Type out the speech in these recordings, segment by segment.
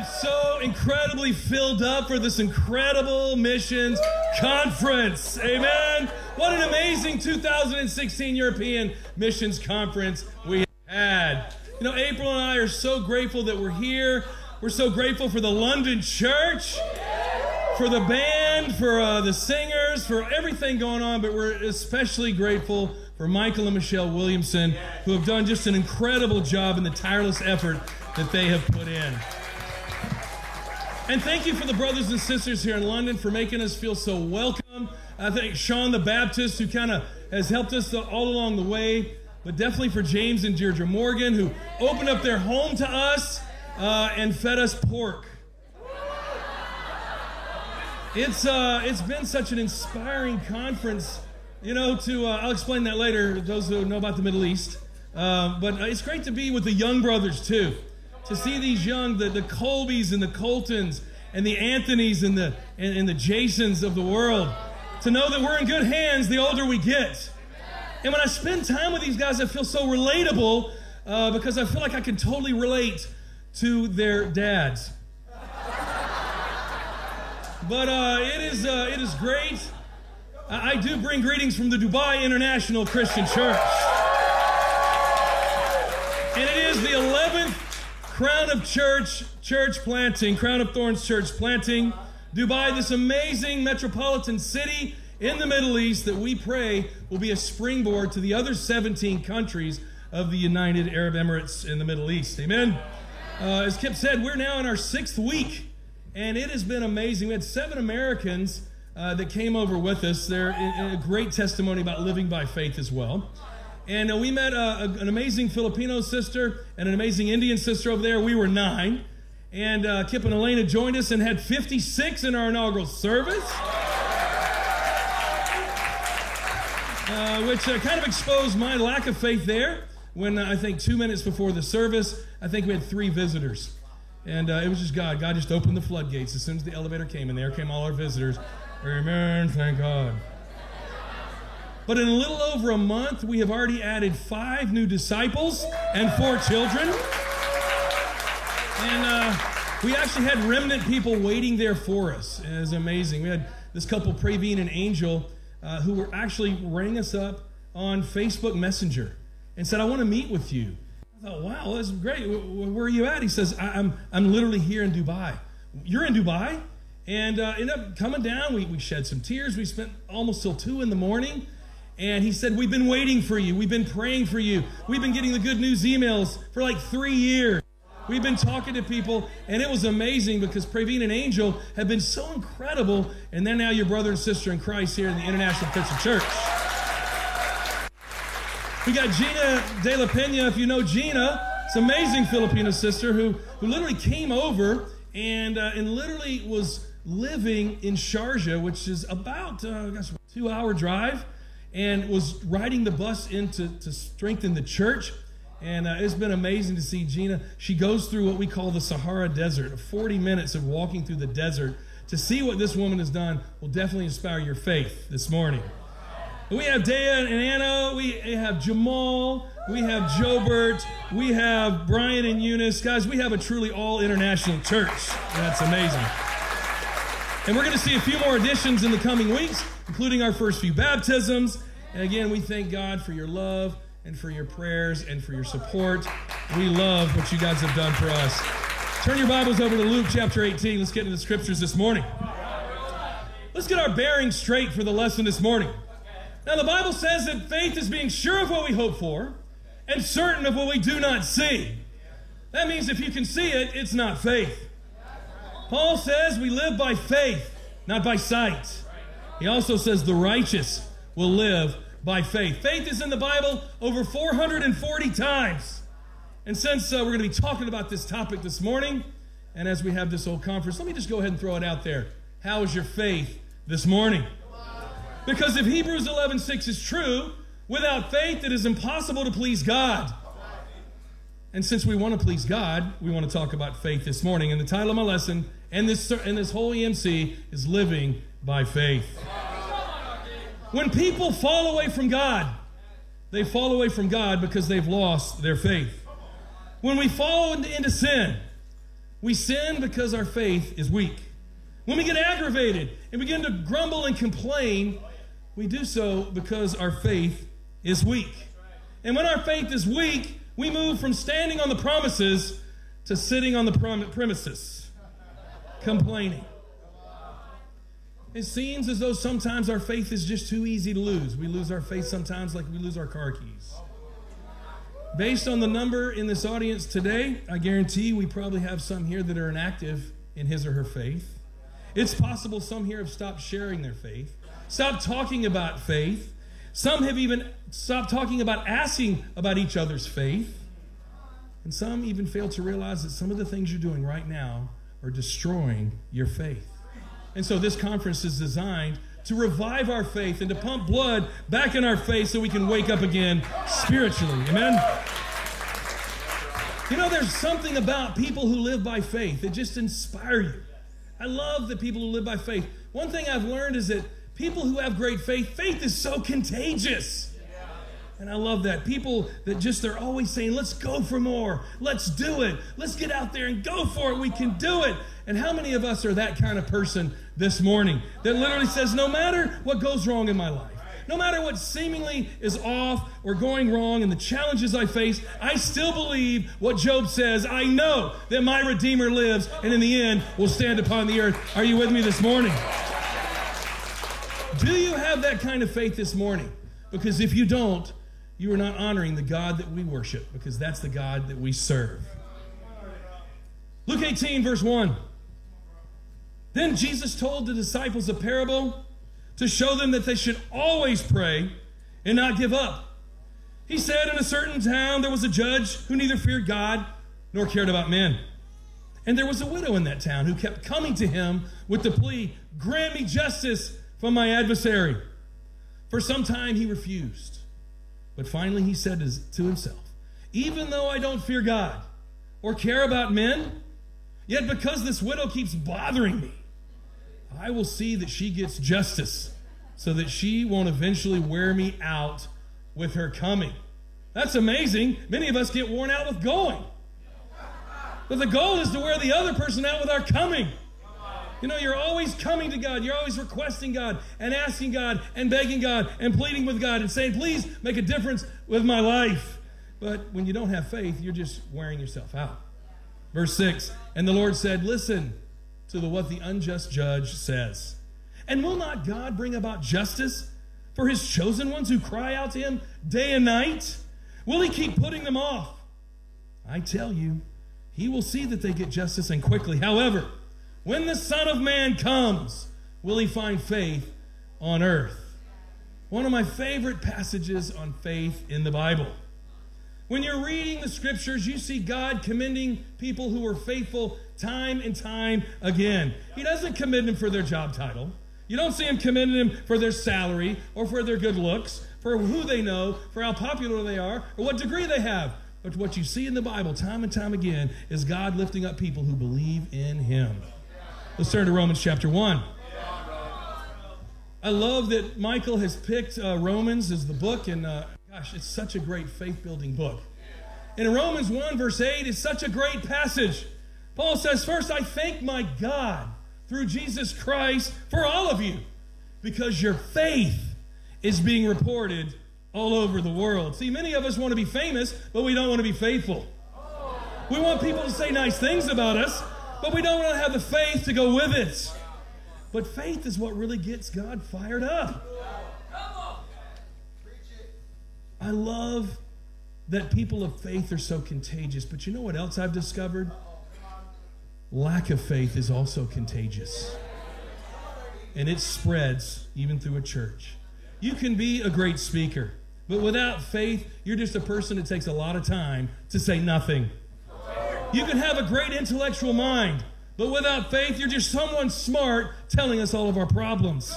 am so incredibly filled up for this incredible missions conference. Amen. What an amazing 2016 European Missions Conference we had. You know, April and I are so grateful that we're here. We're so grateful for the London church, for the band, for uh, the singers, for everything going on, but we're especially grateful for Michael and Michelle Williamson, who have done just an incredible job in the tireless effort that they have put in. And thank you for the brothers and sisters here in London for making us feel so welcome. I thank Sean the Baptist, who kind of has helped us all along the way, but definitely for James and Deirdre Morgan, who opened up their home to us uh, and fed us pork. It's, uh, it's been such an inspiring conference, you know, to, uh, I'll explain that later, those who know about the Middle East. Uh, but it's great to be with the young brothers, too. To see these young, the, the Colbys and the Coltons and the Anthonys and the, and, and the Jasons of the world. To know that we're in good hands the older we get. And when I spend time with these guys, I feel so relatable uh, because I feel like I can totally relate to their dads. But uh, it is uh, it is great. I, I do bring greetings from the Dubai International Christian Church, and it is the 11th Crown of Church church planting, Crown of Thorns church planting, Dubai, this amazing metropolitan city in the Middle East that we pray will be a springboard to the other 17 countries of the United Arab Emirates in the Middle East. Amen. Uh, as Kip said, we're now in our sixth week, and it has been amazing. We had seven Americans uh, that came over with us. They're a great testimony about living by faith as well. And uh, we met uh, an amazing Filipino sister and an amazing Indian sister over there. We were nine. And uh, Kip and Elena joined us and had 56 in our inaugural service. Uh, which uh, kind of exposed my lack of faith there when uh, I think two minutes before the service, I think we had three visitors. And uh, it was just God. God just opened the floodgates as soon as the elevator came, in, there came all our visitors. Amen. Thank God. But in a little over a month, we have already added five new disciples and four children. And uh, we actually had remnant people waiting there for us. It was amazing. We had this couple, Praveen and Angel, uh, who were actually rang us up on Facebook Messenger and said, I want to meet with you. I thought, wow, that's great. Where are you at? He says, I'm, I'm literally here in Dubai. You're in Dubai? And uh, ended up coming down. We, we shed some tears. We spent almost till 2 in the morning. And he said, We've been waiting for you. We've been praying for you. We've been getting the good news emails for like three years. We've been talking to people, and it was amazing because Praveen and Angel have been so incredible, and they're now your brother and sister in Christ here in the International Christian Church. We got Gina De La Pena, if you know Gina, it's amazing Filipino sister who, who literally came over and, uh, and literally was living in Sharjah, which is about uh, gosh, two hour drive, and was riding the bus in to, to strengthen the church. And uh, it's been amazing to see Gina. She goes through what we call the Sahara Desert, 40 minutes of walking through the desert. To see what this woman has done will definitely inspire your faith this morning. We have Dea and Anna. We have Jamal. We have Jobert. We have Brian and Eunice. Guys, we have a truly all international church. That's amazing. And we're going to see a few more additions in the coming weeks, including our first few baptisms. And again, we thank God for your love and for your prayers and for your support. We love what you guys have done for us. Turn your Bibles over to Luke chapter 18. Let's get into the scriptures this morning. Let's get our bearings straight for the lesson this morning. Now, the Bible says that faith is being sure of what we hope for and certain of what we do not see. That means if you can see it, it's not faith. Paul says we live by faith, not by sight. He also says the righteous will live by faith. Faith is in the Bible over 440 times. And since uh, we're going to be talking about this topic this morning, and as we have this whole conference, let me just go ahead and throw it out there. How is your faith this morning? Because if Hebrews 11:6 is true, without faith it is impossible to please God. And since we want to please God, we want to talk about faith this morning. And the title of my lesson and this and this whole EMC is living by faith. When people fall away from God, they fall away from God because they've lost their faith. When we fall into, sin, We sin because our faith is weak. When we get aggravated and begin to grumble and complain, we do so because our faith is weak. And when our faith is weak, we move from standing on the promises to sitting on the premises, complaining. It seems as though sometimes our faith is just too easy to lose. We lose our faith sometimes like we lose our car keys. Based on the number in this audience today, I guarantee we probably have some here that are inactive in his or her faith. It's possible some here have stopped sharing their faith, stopped talking about faith. Some have even stopped talking about asking about each other's faith. And some even fail to realize that some of the things you're doing right now are destroying your faith. And so this conference is designed to revive our faith and to pump blood back in our faith so we can wake up again spiritually. Amen? You know, there's something about people who live by faith that just inspire you. I love the people who live by faith. One thing I've learned is that people who have great faith, faith is so contagious. And I love that. People that just, they're always saying, let's go for more. Let's do it. Let's get out there and go for it. We can do it. And how many of us are that kind of person this morning that literally says, no matter what goes wrong in my life, no matter what seemingly is off or going wrong and the challenges I face, I still believe what Job says. I know that my Redeemer lives and in the end will stand upon the earth. Are you with me this morning? Do you have that kind of faith this morning? Because if you don't, you are not honoring the God that we worship because that's the God that we serve. Luke 18, verse 1. Then Jesus told the disciples a parable to show them that they should always pray and not give up. He said, In a certain town there was a judge who neither feared God nor cared about men. And there was a widow in that town who kept coming to him with the plea, Grant me justice from my adversary. For some time he refused. But finally, he said to himself, Even though I don't fear God or care about men, yet because this widow keeps bothering me, I will see that she gets justice so that she won't eventually wear me out with her coming. That's amazing. Many of us get worn out with going. But the goal is to wear the other person out with our coming. You know, you're always coming to God. You're always requesting God and asking God and begging God and pleading with God and saying, please make a difference with my life. But when you don't have faith, you're just wearing yourself out. Verse 6 And the Lord said, Listen to the, what the unjust judge says. And will not God bring about justice for his chosen ones who cry out to him day and night? Will he keep putting them off? I tell you, he will see that they get justice and quickly. However, when the Son of Man comes, will he find faith on earth? One of my favorite passages on faith in the Bible. When you're reading the scriptures, you see God commending people who are faithful time and time again. He doesn't commend them for their job title. You don't see him commending them for their salary or for their good looks, for who they know, for how popular they are, or what degree they have. But what you see in the Bible time and time again is God lifting up people who believe in him. Let's turn to Romans chapter 1. I love that Michael has picked uh, Romans as the book, and uh, gosh, it's such a great faith building book. And in Romans 1, verse 8, is such a great passage. Paul says, First, I thank my God through Jesus Christ for all of you, because your faith is being reported all over the world. See, many of us want to be famous, but we don't want to be faithful. We want people to say nice things about us, but we don't want to have the faith to go with it. But faith is what really gets God fired up. I love that people of faith are so contagious, but you know what else I've discovered? Lack of faith is also contagious. And it spreads even through a church. You can be a great speaker, but without faith, you're just a person that takes a lot of time to say nothing. You can have a great intellectual mind, but without faith, you're just someone smart telling us all of our problems.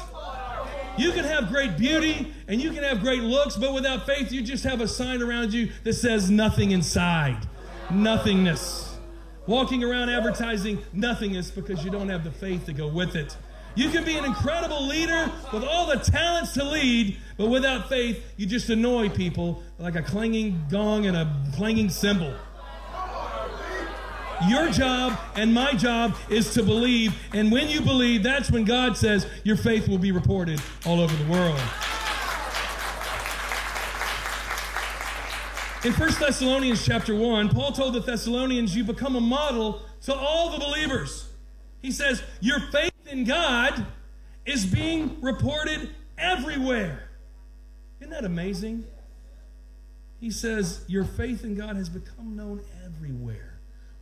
You can have great beauty and you can have great looks, but without faith, you just have a sign around you that says nothing inside. Nothingness. Walking around advertising nothingness because you don't have the faith to go with it. You can be an incredible leader with all the talents to lead, but without faith, you just annoy people like a clanging gong and a clanging cymbal. Your job and my job is to believe. And when you believe, that's when God says your faith will be reported all over the world. In 1 Thessalonians chapter 1, Paul told the Thessalonians, You become a model to all the believers. He says, Your faith in God is being reported everywhere. Isn't that amazing? He says, Your faith in God has become known everywhere.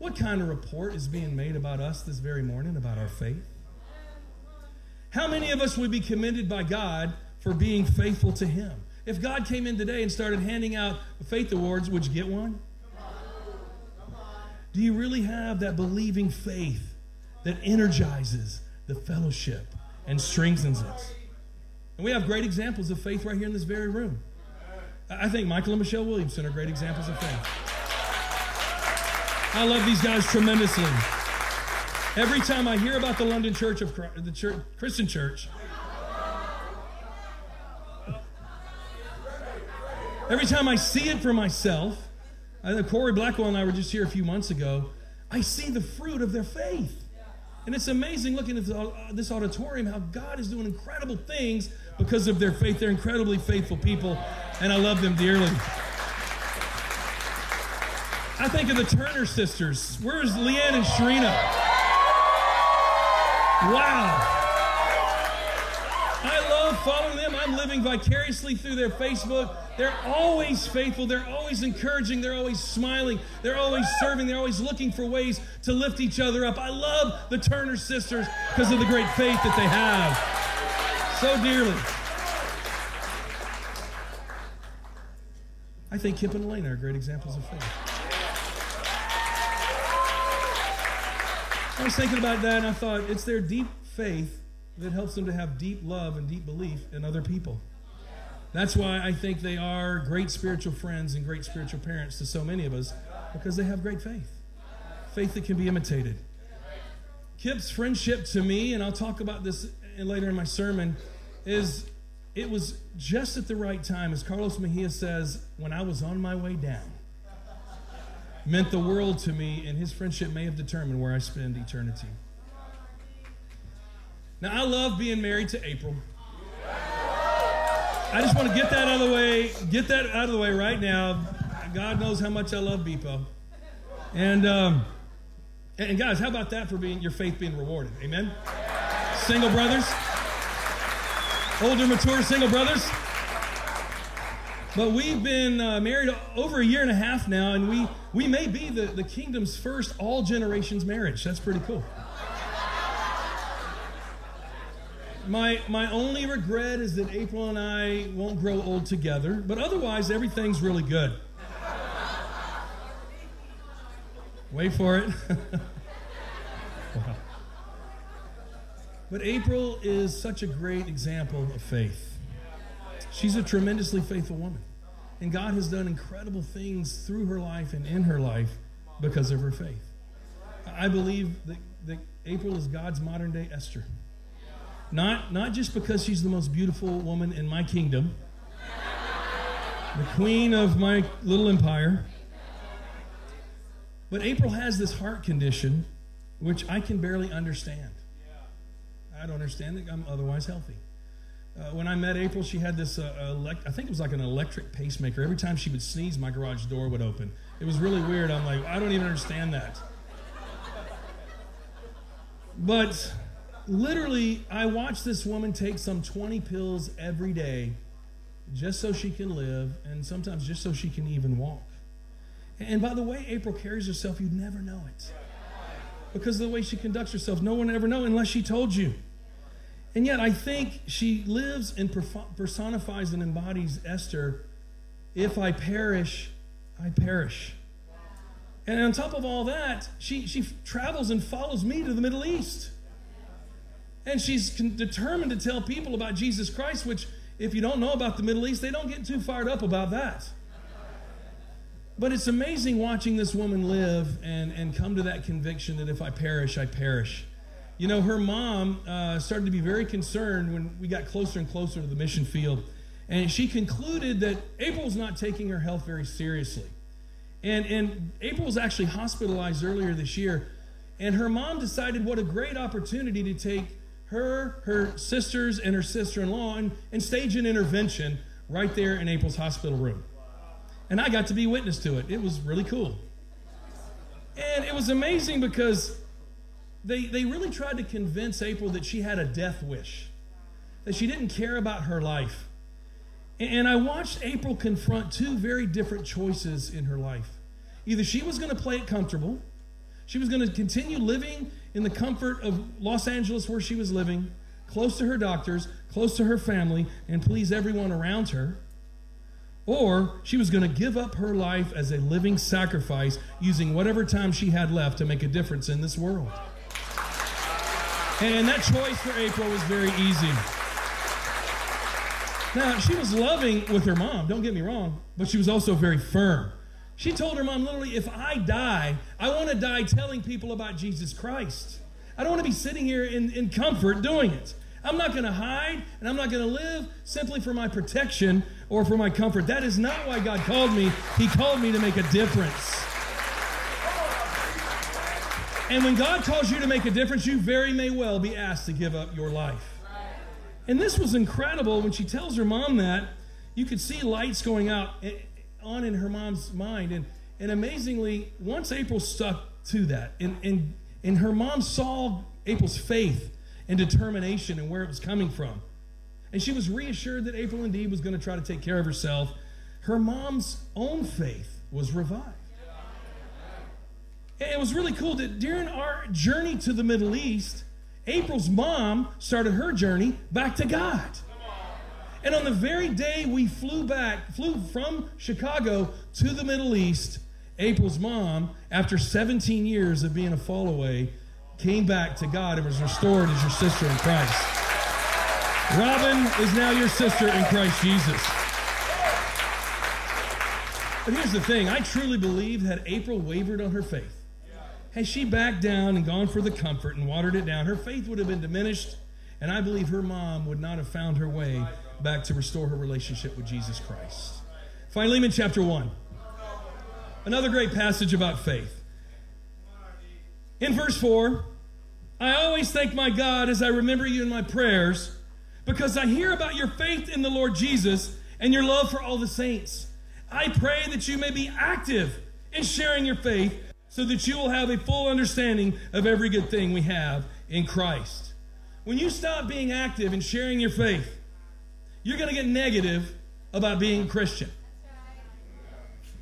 What kind of report is being made about us this very morning about our faith? How many of us would be commended by God for being faithful to Him? If God came in today and started handing out faith awards, would you get one? Do you really have that believing faith that energizes the fellowship and strengthens us? And we have great examples of faith right here in this very room. I think Michael and Michelle Williamson are great examples of faith. I love these guys tremendously. Every time I hear about the London Church of Christ, the church, Christian Church, every time I see it for myself, I think Corey Blackwell and I were just here a few months ago. I see the fruit of their faith. And it's amazing looking at this uh, auditorium how God is doing incredible things because of their faith. They're incredibly faithful people, and I love them dearly. I think of the Turner sisters. Where's Leanne and Sharina? Wow. I love following them. I'm living vicariously through their Facebook. They're always faithful. They're always encouraging. They're always smiling. They're always serving. They're always looking for ways to lift each other up. I love the Turner sisters because of the great faith that they have so dearly. I think Kip and Elena are great examples of faith. I was thinking about that and I thought it's their deep faith that helps them to have deep love and deep belief in other people. That's why I think they are great spiritual friends and great spiritual parents to so many of us because they have great faith. Faith that can be imitated. Kip's friendship to me, and I'll talk about this later in my sermon, is it was just at the right time, as Carlos Mejia says, when I was on my way down. Meant the world to me, and his friendship may have determined where I spend eternity. Now, I love being married to April. I just want to get that out of the way, get that out of the way right now. God knows how much I love Beepo. And, um, and guys, how about that for being your faith being rewarded? Amen? Single brothers? older, mature single brothers. But we've been uh, married over a year and a half now, and we, we may be the, the kingdom's first all generations marriage. That's pretty cool. My, my only regret is that April and I won't grow old together, but otherwise, everything's really good. Wait for it. wow. But April is such a great example of faith. She's a tremendously faithful woman. And God has done incredible things through her life and in her life because of her faith. I believe that, that April is God's modern day Esther. Not, not just because she's the most beautiful woman in my kingdom, the queen of my little empire, but April has this heart condition which I can barely understand. I don't understand it. I'm otherwise healthy. Uh, when I met April, she had this, uh, elect- I think it was like an electric pacemaker. Every time she would sneeze, my garage door would open. It was really weird. I'm like, I don't even understand that. But literally, I watched this woman take some 20 pills every day just so she can live, and sometimes just so she can even walk. And by the way April carries herself, you'd never know it. Because of the way she conducts herself, no one ever know unless she told you. And yet, I think she lives and personifies and embodies Esther if I perish, I perish. And on top of all that, she, she travels and follows me to the Middle East. And she's determined to tell people about Jesus Christ, which, if you don't know about the Middle East, they don't get too fired up about that. But it's amazing watching this woman live and, and come to that conviction that if I perish, I perish. You know, her mom uh, started to be very concerned when we got closer and closer to the mission field. And she concluded that April's not taking her health very seriously. And, and April was actually hospitalized earlier this year. And her mom decided what a great opportunity to take her, her sisters, and her sister in law and, and stage an intervention right there in April's hospital room. And I got to be witness to it. It was really cool. And it was amazing because they, they really tried to convince April that she had a death wish, that she didn't care about her life. And I watched April confront two very different choices in her life. Either she was going to play it comfortable, she was going to continue living in the comfort of Los Angeles where she was living, close to her doctors, close to her family, and please everyone around her. Or she was going to give up her life as a living sacrifice using whatever time she had left to make a difference in this world. And that choice for April was very easy. Now, she was loving with her mom, don't get me wrong, but she was also very firm. She told her mom literally, if I die, I want to die telling people about Jesus Christ. I don't want to be sitting here in, in comfort doing it. I'm not going to hide and I'm not going to live simply for my protection or for my comfort. That is not why God called me. He called me to make a difference. And when God calls you to make a difference, you very may well be asked to give up your life. And this was incredible when she tells her mom that. You could see lights going out eh, on in her mom's mind. And, and amazingly, once April stuck to that, and, and, and her mom saw April's faith and determination and where it was coming from. And she was reassured that April indeed was going to try to take care of herself. Her mom's own faith was revived. It was really cool that during our journey to the Middle East, April's mom started her journey back to God. And on the very day we flew back, flew from Chicago to the Middle East, April's mom, after 17 years of being a fallaway, came back to God and was restored as your sister in Christ. Robin is now your sister in Christ Jesus. But here's the thing I truly believe that April wavered on her faith had she backed down and gone for the comfort and watered it down, her faith would have been diminished, and I believe her mom would not have found her way back to restore her relationship with Jesus Christ. Philemon chapter 1. Another great passage about faith. In verse 4, I always thank my God as I remember you in my prayers because I hear about your faith in the Lord Jesus and your love for all the saints. I pray that you may be active in sharing your faith so that you will have a full understanding of every good thing we have in Christ. When you stop being active and sharing your faith, you're going to get negative about being a Christian.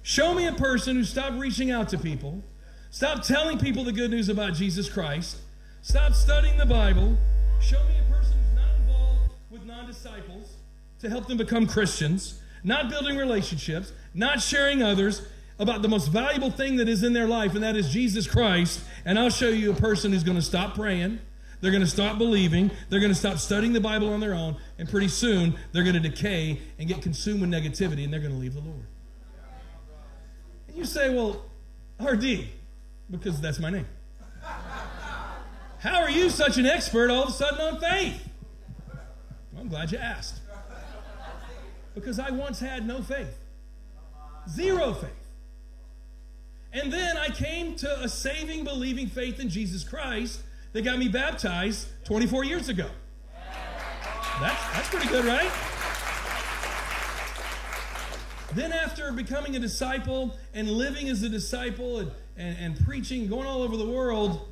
Show me a person who stopped reaching out to people, stop telling people the good news about Jesus Christ, stop studying the Bible. Show me a person who's not involved with non disciples to help them become Christians, not building relationships, not sharing others, about the most valuable thing that is in their life, and that is Jesus Christ. And I'll show you a person who's going to stop praying. They're going to stop believing. They're going to stop studying the Bible on their own. And pretty soon, they're going to decay and get consumed with negativity, and they're going to leave the Lord. And you say, well, RD, because that's my name. How are you such an expert all of a sudden on faith? Well, I'm glad you asked. Because I once had no faith, zero faith. And then I came to a saving, believing faith in Jesus Christ that got me baptized 24 years ago. That's, that's pretty good, right? Then, after becoming a disciple and living as a disciple and, and, and preaching, going all over the world,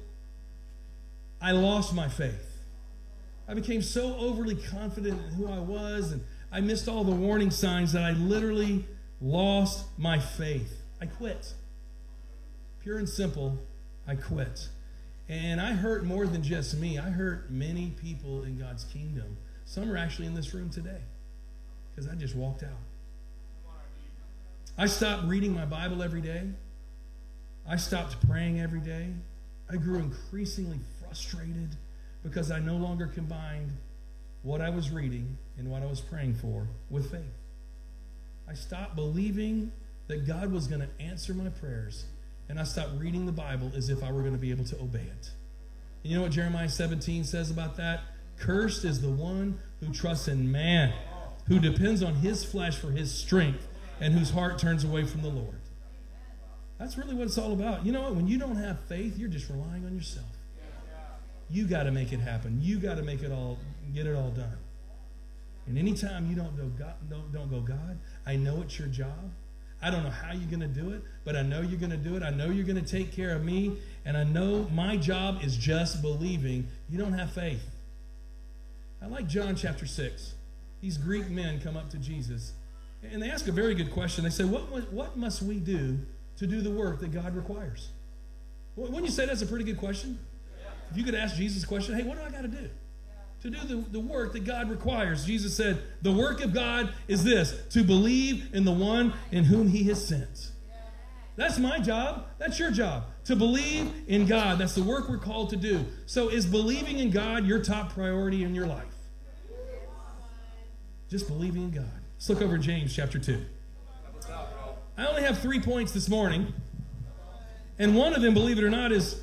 I lost my faith. I became so overly confident in who I was, and I missed all the warning signs that I literally lost my faith. I quit pure and simple, I quit. And I hurt more than just me. I hurt many people in God's kingdom. Some are actually in this room today because I just walked out. I stopped reading my Bible every day. I stopped praying every day. I grew increasingly frustrated because I no longer combined what I was reading and what I was praying for with faith. I stopped believing that God was going to answer my prayers and I stopped reading the Bible as if I were going to be able to obey it. And you know what Jeremiah 17 says about that? Cursed is the one who trusts in man, who depends on his flesh for his strength, and whose heart turns away from the Lord. That's really what it's all about. You know what? When you don't have faith, you're just relying on yourself. You got to make it happen. You got to make it all, get it all done. And anytime you don't go, God, don't, don't go, God, I know it's your job. I don't know how you're going to do it, but I know you're going to do it. I know you're going to take care of me. And I know my job is just believing. You don't have faith. I like John chapter 6. These Greek men come up to Jesus and they ask a very good question. They say, What, what must we do to do the work that God requires? Wouldn't you say that's a pretty good question? If you could ask Jesus a question, Hey, what do I got to do? To do the, the work that God requires. Jesus said, The work of God is this to believe in the one in whom he has sent. That's my job. That's your job. To believe in God. That's the work we're called to do. So, is believing in God your top priority in your life? Just believing in God. Let's look over James chapter 2. I only have three points this morning. And one of them, believe it or not, is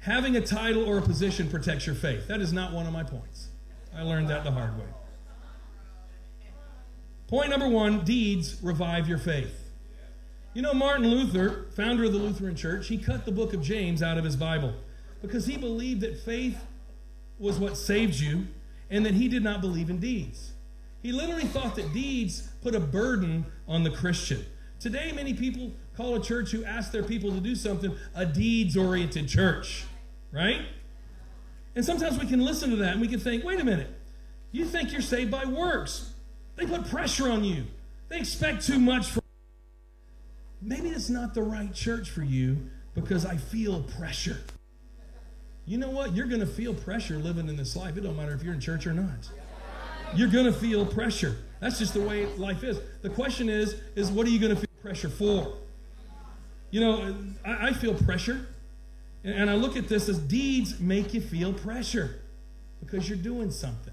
having a title or a position protects your faith. That is not one of my points. I learned that the hard way. Point number one deeds revive your faith. You know, Martin Luther, founder of the Lutheran Church, he cut the book of James out of his Bible because he believed that faith was what saved you and that he did not believe in deeds. He literally thought that deeds put a burden on the Christian. Today, many people call a church who asks their people to do something a deeds oriented church, right? And sometimes we can listen to that and we can think, wait a minute, you think you're saved by works. They put pressure on you, they expect too much from Maybe it's not the right church for you because I feel pressure. You know what? You're going to feel pressure living in this life. It don't matter if you're in church or not. You're going to feel pressure. That's just the way life is. The question is, is what are you going to feel pressure for? You know, I, I feel pressure, and, I look at this as deeds make you feel pressure because you're doing something.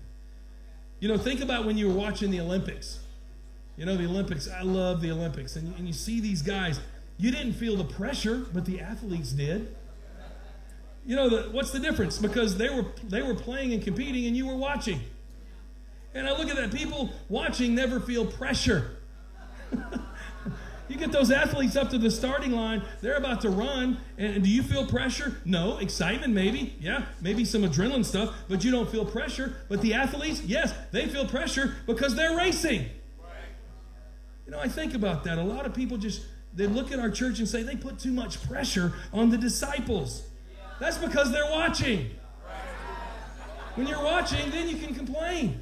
You know, think about when you were watching the Olympics. You know, the Olympics, I love the Olympics. And, and you see these guys, you didn't feel the pressure, but the athletes did. You know, the, what's the difference? Because they were, they were playing and competing, and you were watching. And I look at that. People watching never feel pressure. you get those athletes up to the starting line, they're about to run. And do you feel pressure? No. Excitement, maybe. Yeah, maybe some adrenaline stuff, but you don't feel pressure. But the athletes, yes, they feel pressure because they're racing. You know, I think about that. A lot of people just they look at our church and say they put too much pressure on the disciples. That's because they're watching. When you're watching, then you can complain.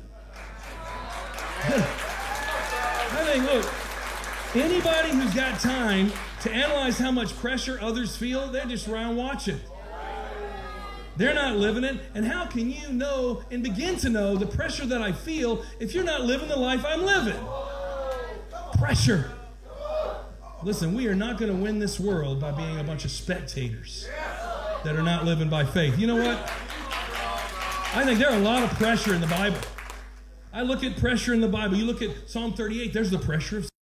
I think, look, anybody who's got time to analyze how much pressure others feel, they're just around watching. They're not living it. And how can you know and begin to know the pressure that I feel if you're not living the life I'm living? Pressure. Listen, we are not going to win this world by being a bunch of spectators that are not living by faith. You know what? I think there are a lot of pressure in the Bible. I look at pressure in the Bible. You look at Psalm 38, there's the pressure of.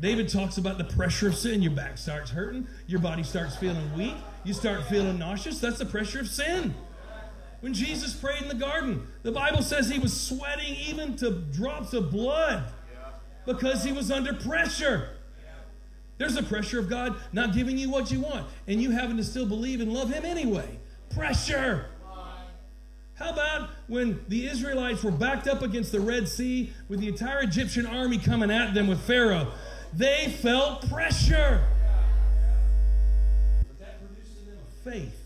David talks about the pressure of sin. Your back starts hurting, your body starts feeling weak, you start feeling nauseous. That's the pressure of sin. When Jesus prayed in the garden, the Bible says he was sweating even to drops of blood because he was under pressure. There's the pressure of God not giving you what you want and you having to still believe and love him anyway. Pressure. How about when the Israelites were backed up against the Red Sea with the entire Egyptian army coming at them with Pharaoh? They felt pressure. But that produced in them a faith,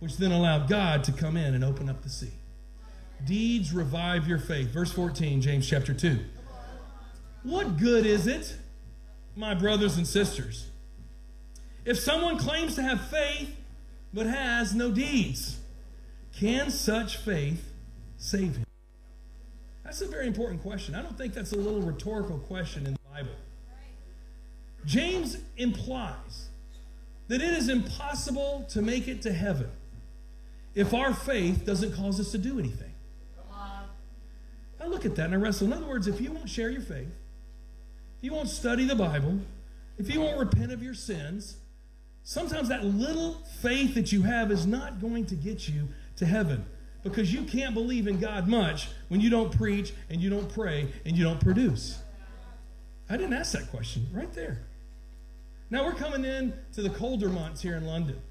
which then allowed God to come in and open up the sea. Deeds revive your faith. Verse 14, James chapter 2. What good is it, my brothers and sisters, if someone claims to have faith but has no deeds? Can such faith save him? That's a very important question. I don't think that's a little rhetorical question in the Bible. James implies that it is impossible to make it to heaven if our faith doesn't cause us to do anything. I look at that and I wrestle. In other words, if you won't share your faith, if you won't study the Bible, if you won't repent of your sins, sometimes that little faith that you have is not going to get you to heaven because you can't believe in God much when you don't preach and you don't pray and you don't produce. I didn't ask that question right there. Now we're coming in to the colder months here in London.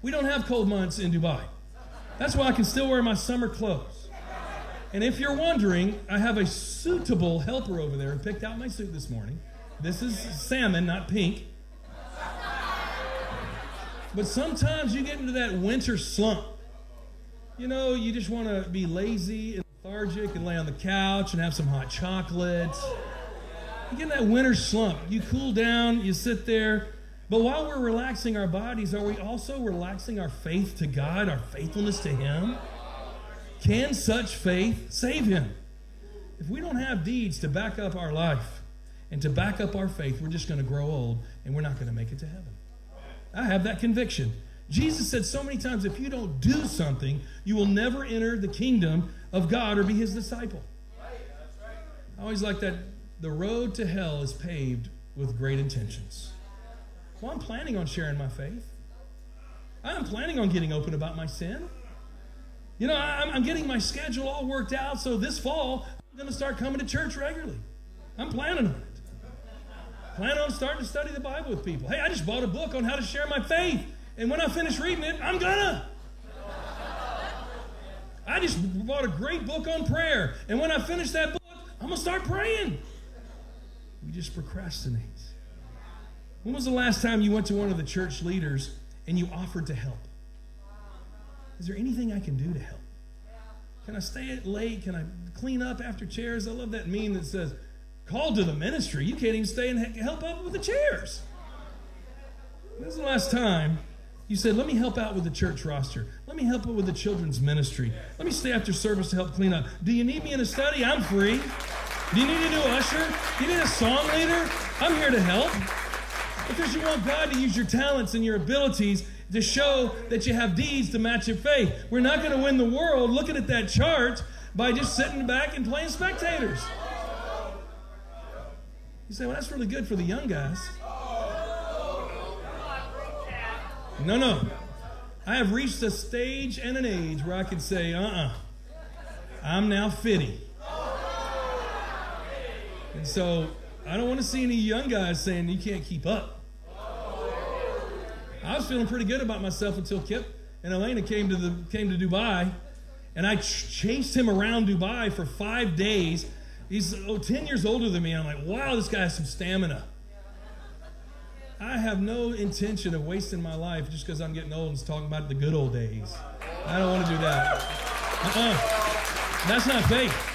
We don't have cold months in Dubai. That's why I can still wear my summer clothes. And if you're wondering, I have a suitable helper over there who picked out my suit this morning. This is salmon, not pink. But sometimes you get into that winter slump. You know, you just want to be lazy and lethargic and lay on the couch and have some hot chocolate. You get in that winter slump. You cool down, you sit there. But while we're relaxing our bodies, are we also relaxing our faith to God, our faithfulness to Him? Can such faith save Him? If we don't have deeds to back up our life and to back up our faith, we're just going to grow old and we're not going to make it to heaven. I have that conviction. Jesus said so many times if you don't do something, you will never enter the kingdom of God or be his disciple. I always like that the road to hell is paved with great intentions. Well, I'm planning on sharing my faith. I'm planning on getting open about my sin. You know, I'm, I'm getting my schedule all worked out, so this fall, I'm going to start coming to church regularly. I'm planning on it. Plan on starting to study the Bible with people. Hey, I just bought a book on how to share my faith. And when I finish reading it, I'm gonna. I just bought a great book on prayer. And when I finish that book, I'm gonna start praying. We just procrastinate. When was the last time you went to one of the church leaders and you offered to help? Is there anything I can do to help? Can I stay late? Can I clean up after chairs? I love that meme that says, called to the ministry. You can't even stay and help out with the chairs. When's the last time you said, Let me help out with the church roster? Let me help out with the children's ministry. Let me stay after service to help clean up. Do you need me in a study? I'm free. Do you need a new usher? Do you need a song leader? I'm here to help. Because you want God to use your talents and your abilities to show that you have deeds to match your faith. We're not going to win the world looking at that chart by just sitting back and playing spectators. You say, well, that's really good for the young guys. No, no. I have reached a stage and an age where I can say, uh uh-uh. uh, i am now 50. And so I don't want to see any young guys saying you can't keep up. I was feeling pretty good about myself until Kip and Elena came to the came to Dubai, and I ch- chased him around Dubai for five days He's oh, 10 years older than me. I'm like, wow, this guy has some stamina. I have no intention of wasting my life just because I'm getting old and talking about the good old days. I don't want to do that. Uh-uh. That's not faith.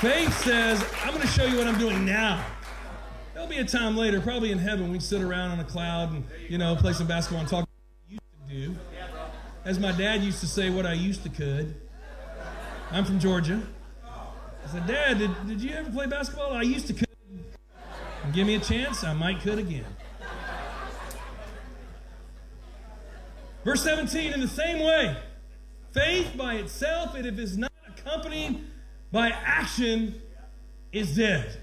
Faith says, I'm going to show you what I'm doing now. There'll be a time later, probably in heaven, we sit around on a cloud and, you know, play some basketball and talk used to do. As my dad used to say, what I used to could. I'm from Georgia. I said, Dad, did, did you ever play basketball? I used to could. And give me a chance, I might could again. Verse 17, in the same way, faith by itself, it if it is not accompanied by action, is dead.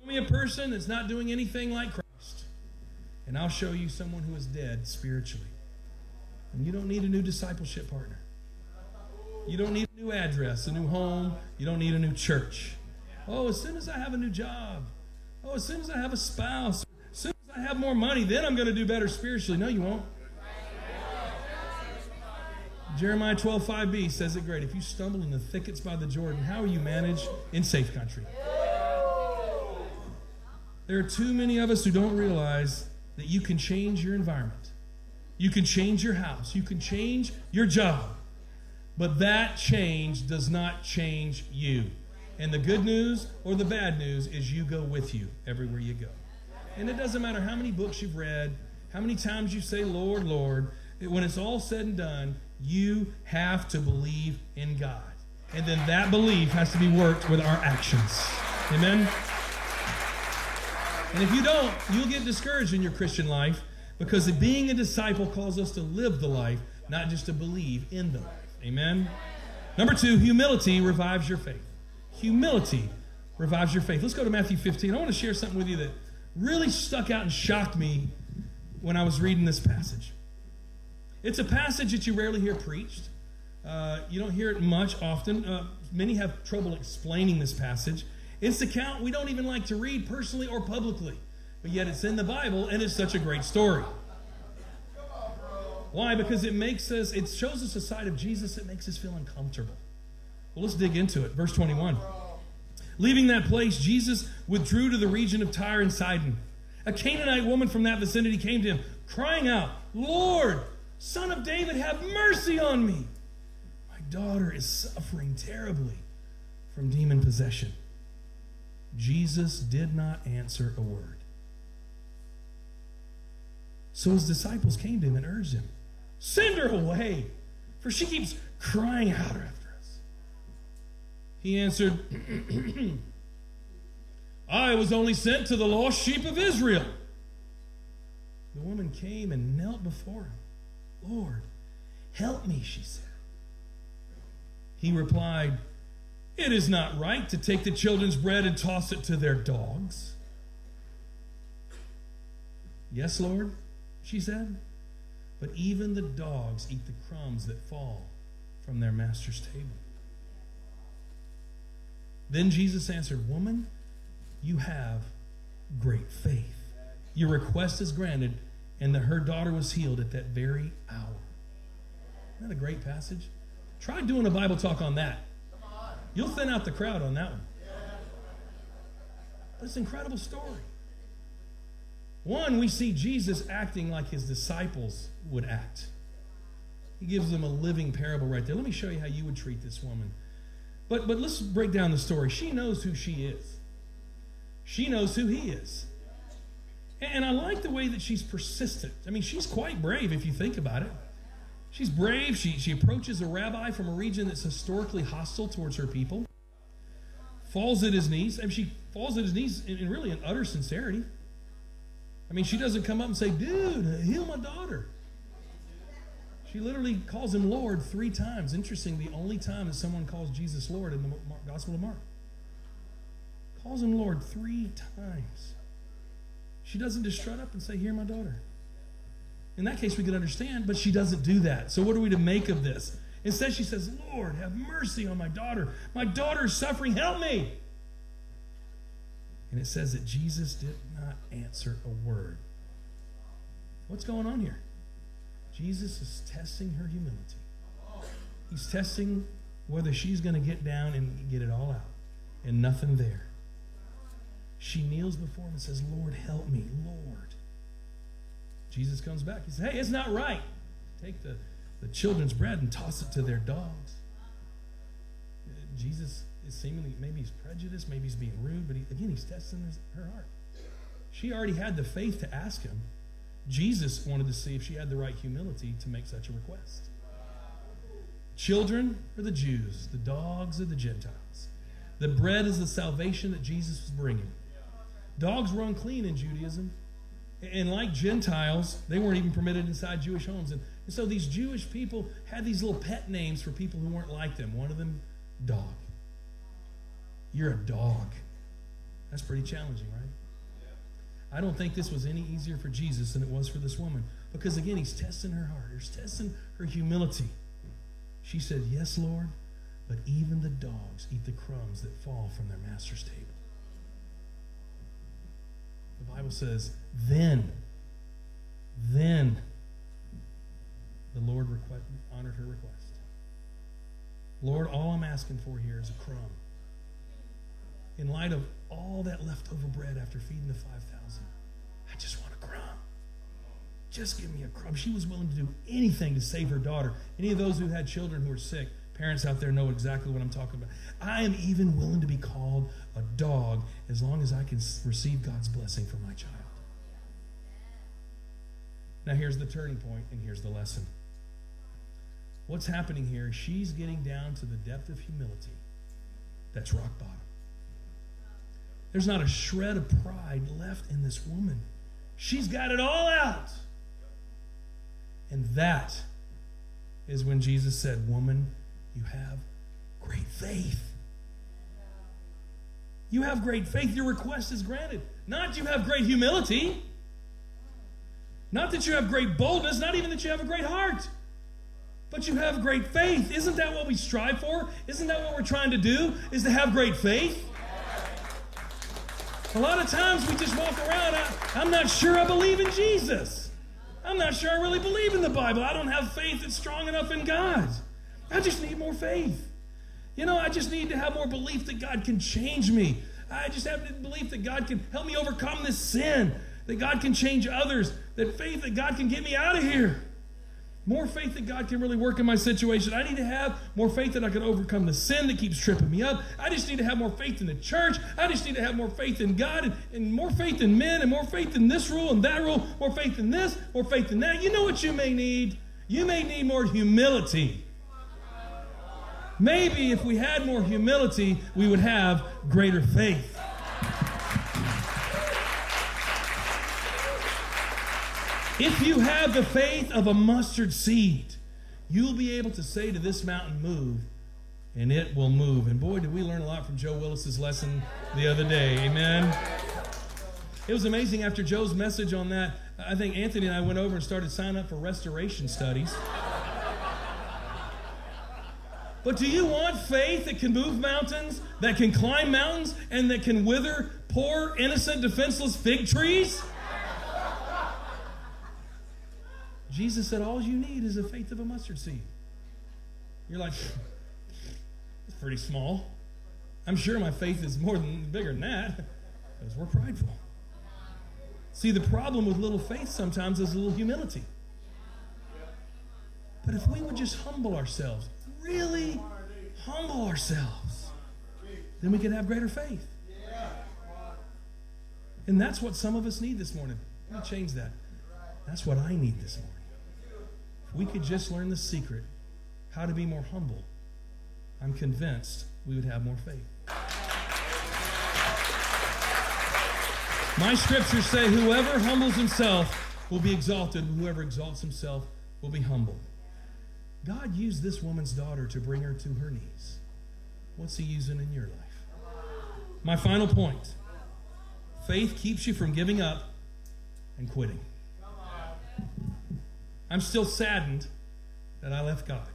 Show me a person that's not doing anything like Christ, and I'll show you someone who is dead spiritually. And you don't need a new discipleship partner. You don't need a new address, a new home. You don't need a new church. Oh, as soon as I have a new job. Oh, as soon as I have a spouse. As soon as I have more money, then I'm going to do better spiritually. No, you won't. Jeremiah 12, 5b says it great. If you stumble in the thickets by the Jordan, how will you manage in safe country? There are too many of us who don't realize that you can change your environment. You can change your house. You can change your job. But that change does not change you. And the good news or the bad news is you go with you everywhere you go. And it doesn't matter how many books you've read, how many times you say, Lord, Lord, when it's all said and done, you have to believe in God. And then that belief has to be worked with our actions. Amen? And if you don't, you'll get discouraged in your Christian life because being a disciple calls us to live the life, not just to believe in the life. Amen. Number two, humility revives your faith. Humility revives your faith. Let's go to Matthew 15. I want to share something with you that really stuck out and shocked me when I was reading this passage. It's a passage that you rarely hear preached. Uh, you don't hear it much often. Uh, many have trouble explaining this passage. It's the account we don't even like to read personally or publicly. but yet it's in the Bible and it's such a great story. Why? Because it makes us, it shows us a side of Jesus that makes us feel uncomfortable. Well, let's dig into it. Verse 21. Leaving that place, Jesus withdrew to the region of Tyre and Sidon. A Canaanite woman from that vicinity came to him, crying out, Lord, son of David, have mercy on me. My daughter is suffering terribly from demon possession. Jesus did not answer a word. So his disciples came to him and urged him, Send her away, for she keeps crying out after us. He answered, I was only sent to the lost sheep of Israel. The woman came and knelt before him. Lord, help me, she said. He replied, It is not right to take the children's bread and toss it to their dogs. Yes, Lord, she said. But even the dogs eat the crumbs that fall from their master's table. Then Jesus answered, Woman, you have great faith. Your request is granted, and that her daughter was healed at that very hour. Isn't that a great passage? Try doing a Bible talk on that. You'll thin out the crowd on that one. It's an incredible story. One, we see Jesus acting like his disciples would act. He gives them a living parable right there. Let me show you how you would treat this woman. But, but let's break down the story. She knows who she is, she knows who he is. And I like the way that she's persistent. I mean, she's quite brave if you think about it. She's brave. She, she approaches a rabbi from a region that's historically hostile towards her people, falls at his knees. I mean, she falls at his knees in, in really an utter sincerity. I mean, she doesn't come up and say, Dude, heal my daughter. She literally calls him Lord three times. Interesting, the only time that someone calls Jesus Lord in the Gospel of Mark. Calls him Lord three times. She doesn't just strut up and say, Here, my daughter. In that case, we could understand, but she doesn't do that. So, what are we to make of this? Instead, she says, Lord, have mercy on my daughter. My daughter is suffering. Help me. And it says that Jesus did not answer a word. What's going on here? Jesus is testing her humility. He's testing whether she's going to get down and get it all out, and nothing there. She kneels before him and says, Lord, help me, Lord. Jesus comes back. He says, Hey, it's not right. Take the, the children's bread and toss it to their dogs. Jesus is seemingly, maybe he's prejudiced, maybe he's being rude, but he, again, he's testing his, her heart. She already had the faith to ask him. Jesus wanted to see if she had the right humility to make such a request. Children are the Jews, the dogs are the Gentiles. The bread is the salvation that Jesus was bringing. Dogs were unclean in Judaism. And like Gentiles, they weren't even permitted inside Jewish homes. And, and so these Jewish people had these little pet names for people who weren't like them. One of them, dog. You're a dog. That's pretty challenging, right? I don't think this was any easier for Jesus than it was for this woman. Because again, he's testing her heart, he's testing her humility. She said, Yes, Lord, but even the dogs eat the crumbs that fall from their master's table. The Bible says, Then, then the Lord request, honored her request. Lord, all I'm asking for here is a crumb in light of all that leftover bread after feeding the 5,000, I just want a crumb. Just give me a crumb. She was willing to do anything to save her daughter. Any of those who had children who were sick, parents out there know exactly what I'm talking about. I am even willing to be called a dog as long as I can receive God's blessing for my child. Now, here's the turning point, and here's the lesson. What's happening here? she's getting down to the depth of humility that's rock bottom. There's not a shred of pride left in this woman. She's got it all out. And that is when Jesus said, Woman, you have great faith. You have great faith. Your request is granted. Not you have great humility. Not that you have great boldness. Not even that you have a great heart. But you have great faith. Isn't that what we strive for? Isn't that what we're trying to do? Is to have great faith? A lot of times we just walk around, I, I'm not sure I believe in Jesus. I'm not sure I really believe in the Bible. I don't have faith that's strong enough in God. I just need more faith. You know, I just need to have more belief that God can change me. I just have to believe that God can help me overcome this sin, that God can change others, that faith that God can get me out of here. More faith that God can really work in my situation. I need to have more faith that I can overcome the sin that keeps tripping me up. I just need to have more faith in the church. I just need to have more faith in God and, and more faith in men and more faith in this rule and that rule, more faith in this, more faith in that. You know what you may need? You may need more humility. Maybe if we had more humility, we would have greater faith. If you have the faith of a mustard seed, you'll be able to say to this mountain, Move, and it will move. And boy, did we learn a lot from Joe Willis's lesson the other day. Amen. It was amazing after Joe's message on that. I think Anthony and I went over and started signing up for restoration studies. But do you want faith that can move mountains, that can climb mountains, and that can wither poor, innocent, defenseless fig trees? Jesus said, All you need is the faith of a mustard seed. You're like, It's pretty small. I'm sure my faith is more than bigger than that, because we're prideful. See, the problem with little faith sometimes is a little humility. But if we would just humble ourselves, really humble ourselves, then we can have greater faith. And that's what some of us need this morning. Let me change that. That's what I need this morning. If we could just learn the secret, how to be more humble, I'm convinced we would have more faith. My scriptures say, whoever humbles himself will be exalted, and whoever exalts himself will be humbled. God used this woman's daughter to bring her to her knees. What's He using in your life? My final point faith keeps you from giving up and quitting. I'm still saddened that I left God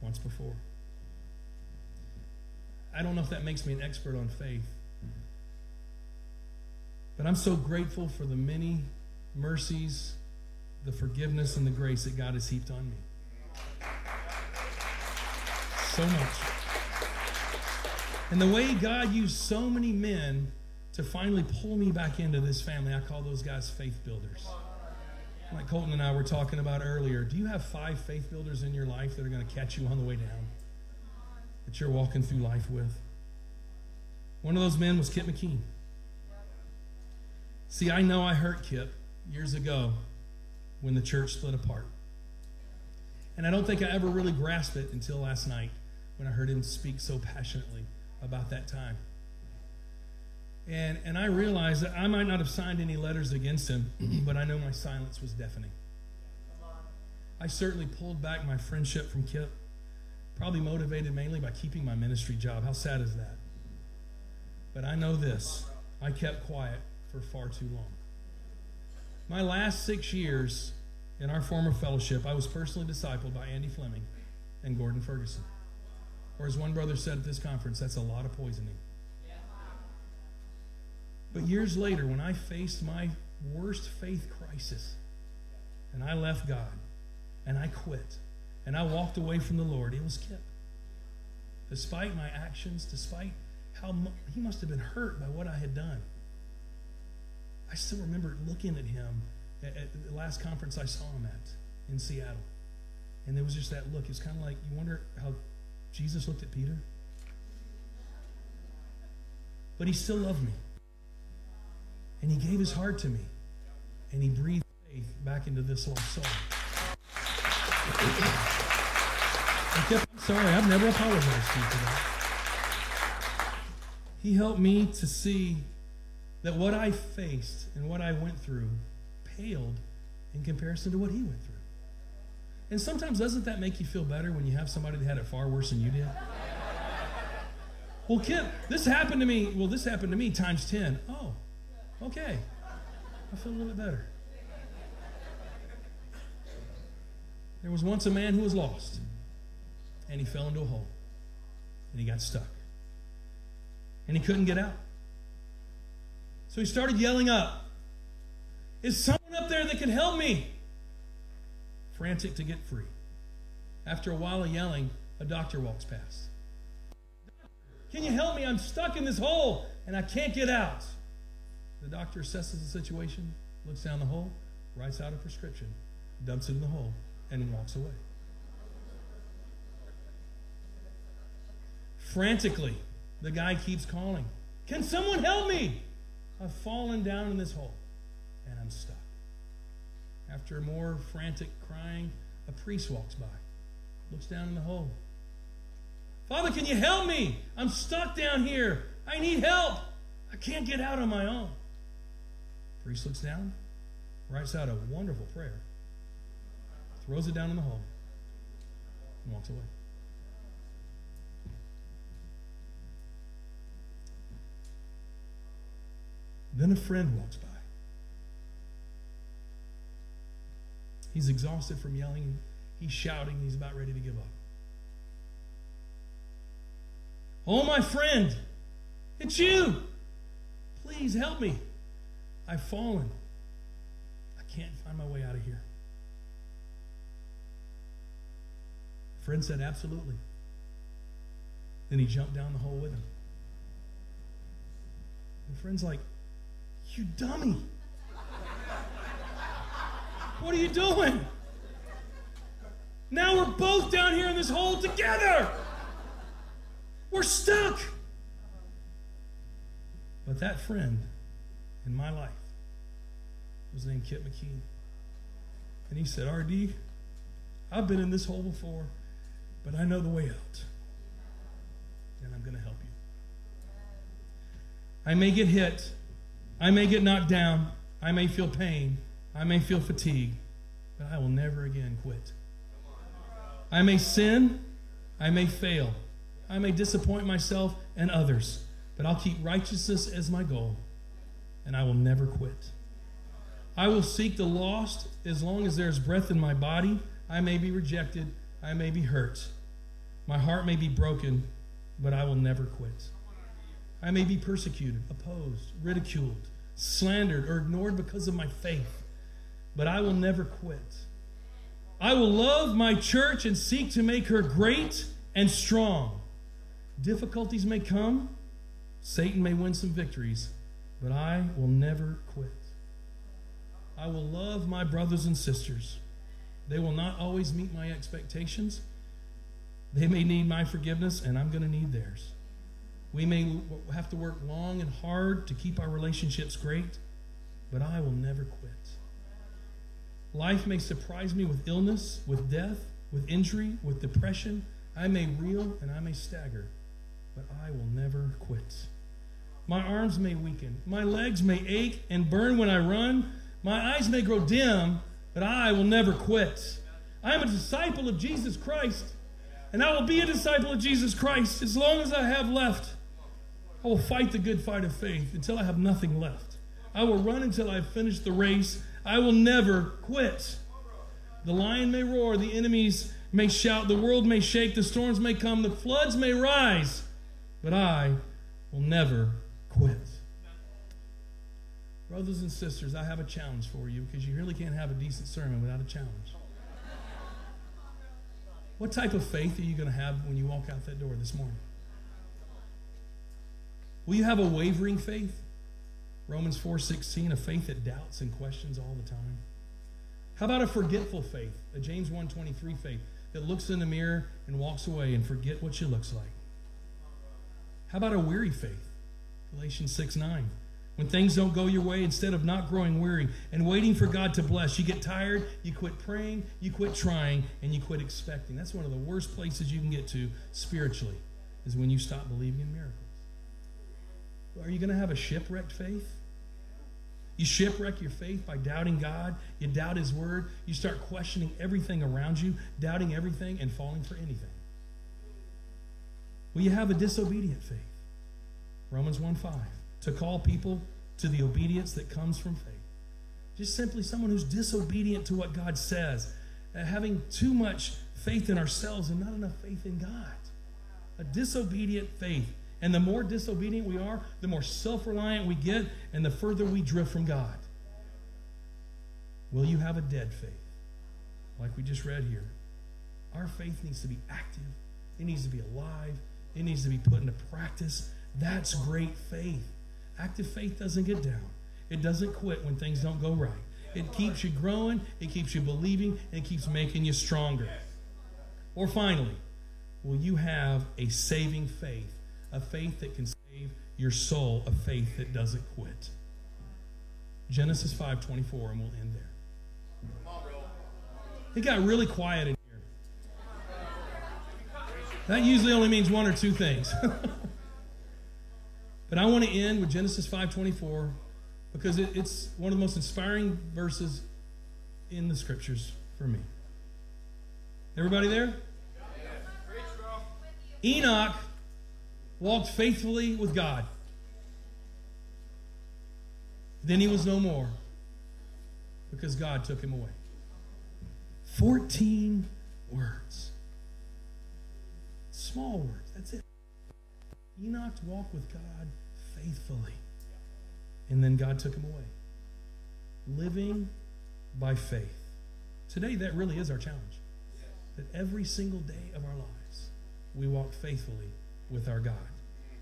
once before. I don't know if that makes me an expert on faith, but I'm so grateful for the many mercies, the forgiveness, and the grace that God has heaped on me so much. And the way God used so many men to finally pull me back into this family, I call those guys faith builders. Like Colton and I were talking about earlier, do you have five faith builders in your life that are going to catch you on the way down? That you're walking through life with? One of those men was Kip McKean. See, I know I hurt Kip years ago when the church split apart. And I don't think I ever really grasped it until last night when I heard him speak so passionately about that time. And, and I realized that I might not have signed any letters against him, but I know my silence was deafening. I certainly pulled back my friendship from Kip, probably motivated mainly by keeping my ministry job. How sad is that? But I know this I kept quiet for far too long. My last six years in our former fellowship, I was personally discipled by Andy Fleming and Gordon Ferguson. Or as one brother said at this conference, that's a lot of poisoning. But years later, when I faced my worst faith crisis, and I left God, and I quit, and I walked away from the Lord, it was Kip. Despite my actions, despite how mu- he must have been hurt by what I had done, I still remember looking at him at, at the last conference I saw him at in Seattle. And there was just that look. It's kind of like you wonder how Jesus looked at Peter. But he still loved me. And he gave his heart to me. And he breathed faith back into this lost soul. I'm sorry, I've never apologized to you for that. He helped me to see that what I faced and what I went through paled in comparison to what he went through. And sometimes doesn't that make you feel better when you have somebody that had it far worse than you did? Well, Kip, this happened to me. Well, this happened to me times 10. Oh, okay. I feel a little bit better. There was once a man who was lost, and he fell into a hole, and he got stuck, and he couldn't get out. So he started yelling up, Is someone up there that can help me? Frantic to get free. After a while of yelling, a doctor walks past. Can you help me? I'm stuck in this hole and I can't get out. The doctor assesses the situation, looks down the hole, writes out a prescription, dumps it in the hole, and walks away. Frantically, the guy keeps calling. Can someone help me? I've fallen down in this hole and I'm stuck. After more frantic crying, a priest walks by, looks down in the hole. Father, can you help me? I'm stuck down here. I need help. I can't get out on my own. Priest looks down, writes out a wonderful prayer, throws it down in the hole, and walks away. Then a friend walks by. He's exhausted from yelling. He's shouting. He's about ready to give up. Oh, my friend, it's you. Please help me. I've fallen. I can't find my way out of here. friend said, Absolutely. Then he jumped down the hole with him. And friend's like, You dummy. What are you doing? Now we're both down here in this hole together. We're stuck. But that friend in my life was named Kip McKean. And he said, RD, I've been in this hole before, but I know the way out. And I'm going to help you. I may get hit. I may get knocked down. I may feel pain. I may feel fatigue. But I will never again quit. I may sin. I may fail. I may disappoint myself and others. But I'll keep righteousness as my goal. And I will never quit. I will seek the lost as long as there's breath in my body. I may be rejected. I may be hurt. My heart may be broken, but I will never quit. I may be persecuted, opposed, ridiculed, slandered, or ignored because of my faith, but I will never quit. I will love my church and seek to make her great and strong. Difficulties may come, Satan may win some victories, but I will never quit. I will love my brothers and sisters. They will not always meet my expectations. They may need my forgiveness, and I'm going to need theirs. We may have to work long and hard to keep our relationships great, but I will never quit. Life may surprise me with illness, with death, with injury, with depression. I may reel and I may stagger, but I will never quit. My arms may weaken, my legs may ache and burn when I run, my eyes may grow dim, but I will never quit. I am a disciple of Jesus Christ, and I will be a disciple of Jesus Christ as long as I have left. I will fight the good fight of faith until I have nothing left. I will run until I have finished the race. I will never quit. The lion may roar, the enemies may shout, the world may shake, the storms may come, the floods may rise, but I will never quit. Brothers and sisters, I have a challenge for you because you really can't have a decent sermon without a challenge. What type of faith are you going to have when you walk out that door this morning? Will you have a wavering faith? Romans 4:16, a faith that doubts and questions all the time. How about a forgetful faith? A James 1:23 faith that looks in the mirror and walks away and forget what she looks like. How about a weary faith? Galatians 6:9. When things don't go your way, instead of not growing weary and waiting for God to bless, you get tired, you quit praying, you quit trying, and you quit expecting. That's one of the worst places you can get to spiritually, is when you stop believing in miracles. Are you going to have a shipwrecked faith? You shipwreck your faith by doubting God. You doubt His Word. You start questioning everything around you, doubting everything, and falling for anything. Well, you have a disobedient faith? Romans 1 5 to call people to the obedience that comes from faith. Just simply someone who's disobedient to what God says, uh, having too much faith in ourselves and not enough faith in God. A disobedient faith And the more disobedient we are, the more self reliant we get, and the further we drift from God. Will you have a dead faith? Like we just read here. Our faith needs to be active, it needs to be alive, it needs to be put into practice. That's great faith. Active faith doesn't get down, it doesn't quit when things don't go right. It keeps you growing, it keeps you believing, and it keeps making you stronger. Or finally, will you have a saving faith, a faith that can save your soul, a faith that doesn't quit? Genesis 5:24 and we'll end there. It got really quiet in here. That usually only means one or two things. but I want to end with Genesis 5:24 because it, it's one of the most inspiring verses in the scriptures for me. Everybody there? Enoch walked faithfully with God. Then he was no more because God took him away. 14 words. Small words. That's it. Enoch walked with God faithfully. And then God took him away. Living by faith. Today, that really is our challenge. That every single day of our lives, we walk faithfully with our God.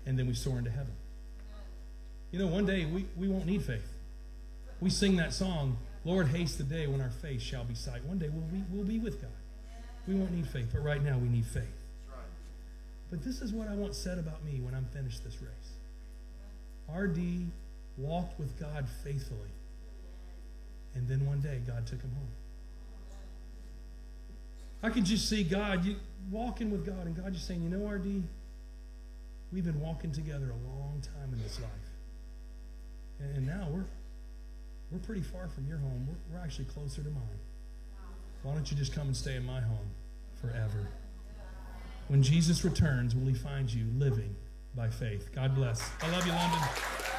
And then we soar into heaven. You know, one day we, we won't need faith. We sing that song, Lord, haste the day when our faith shall be sight. One day we'll be, we'll be with God. We won't need faith, but right now we need faith. But this is what I want said about me when I'm finished this race. RD walked with God faithfully. And then one day, God took him home. I can just see God you, walking with God, and God just saying, You know, RD, we've been walking together a long time in this life. And, and now we're, we're pretty far from your home. We're, we're actually closer to mine. Why don't you just come and stay in my home forever? When Jesus returns, will he find you living by faith? God bless. I love you, London.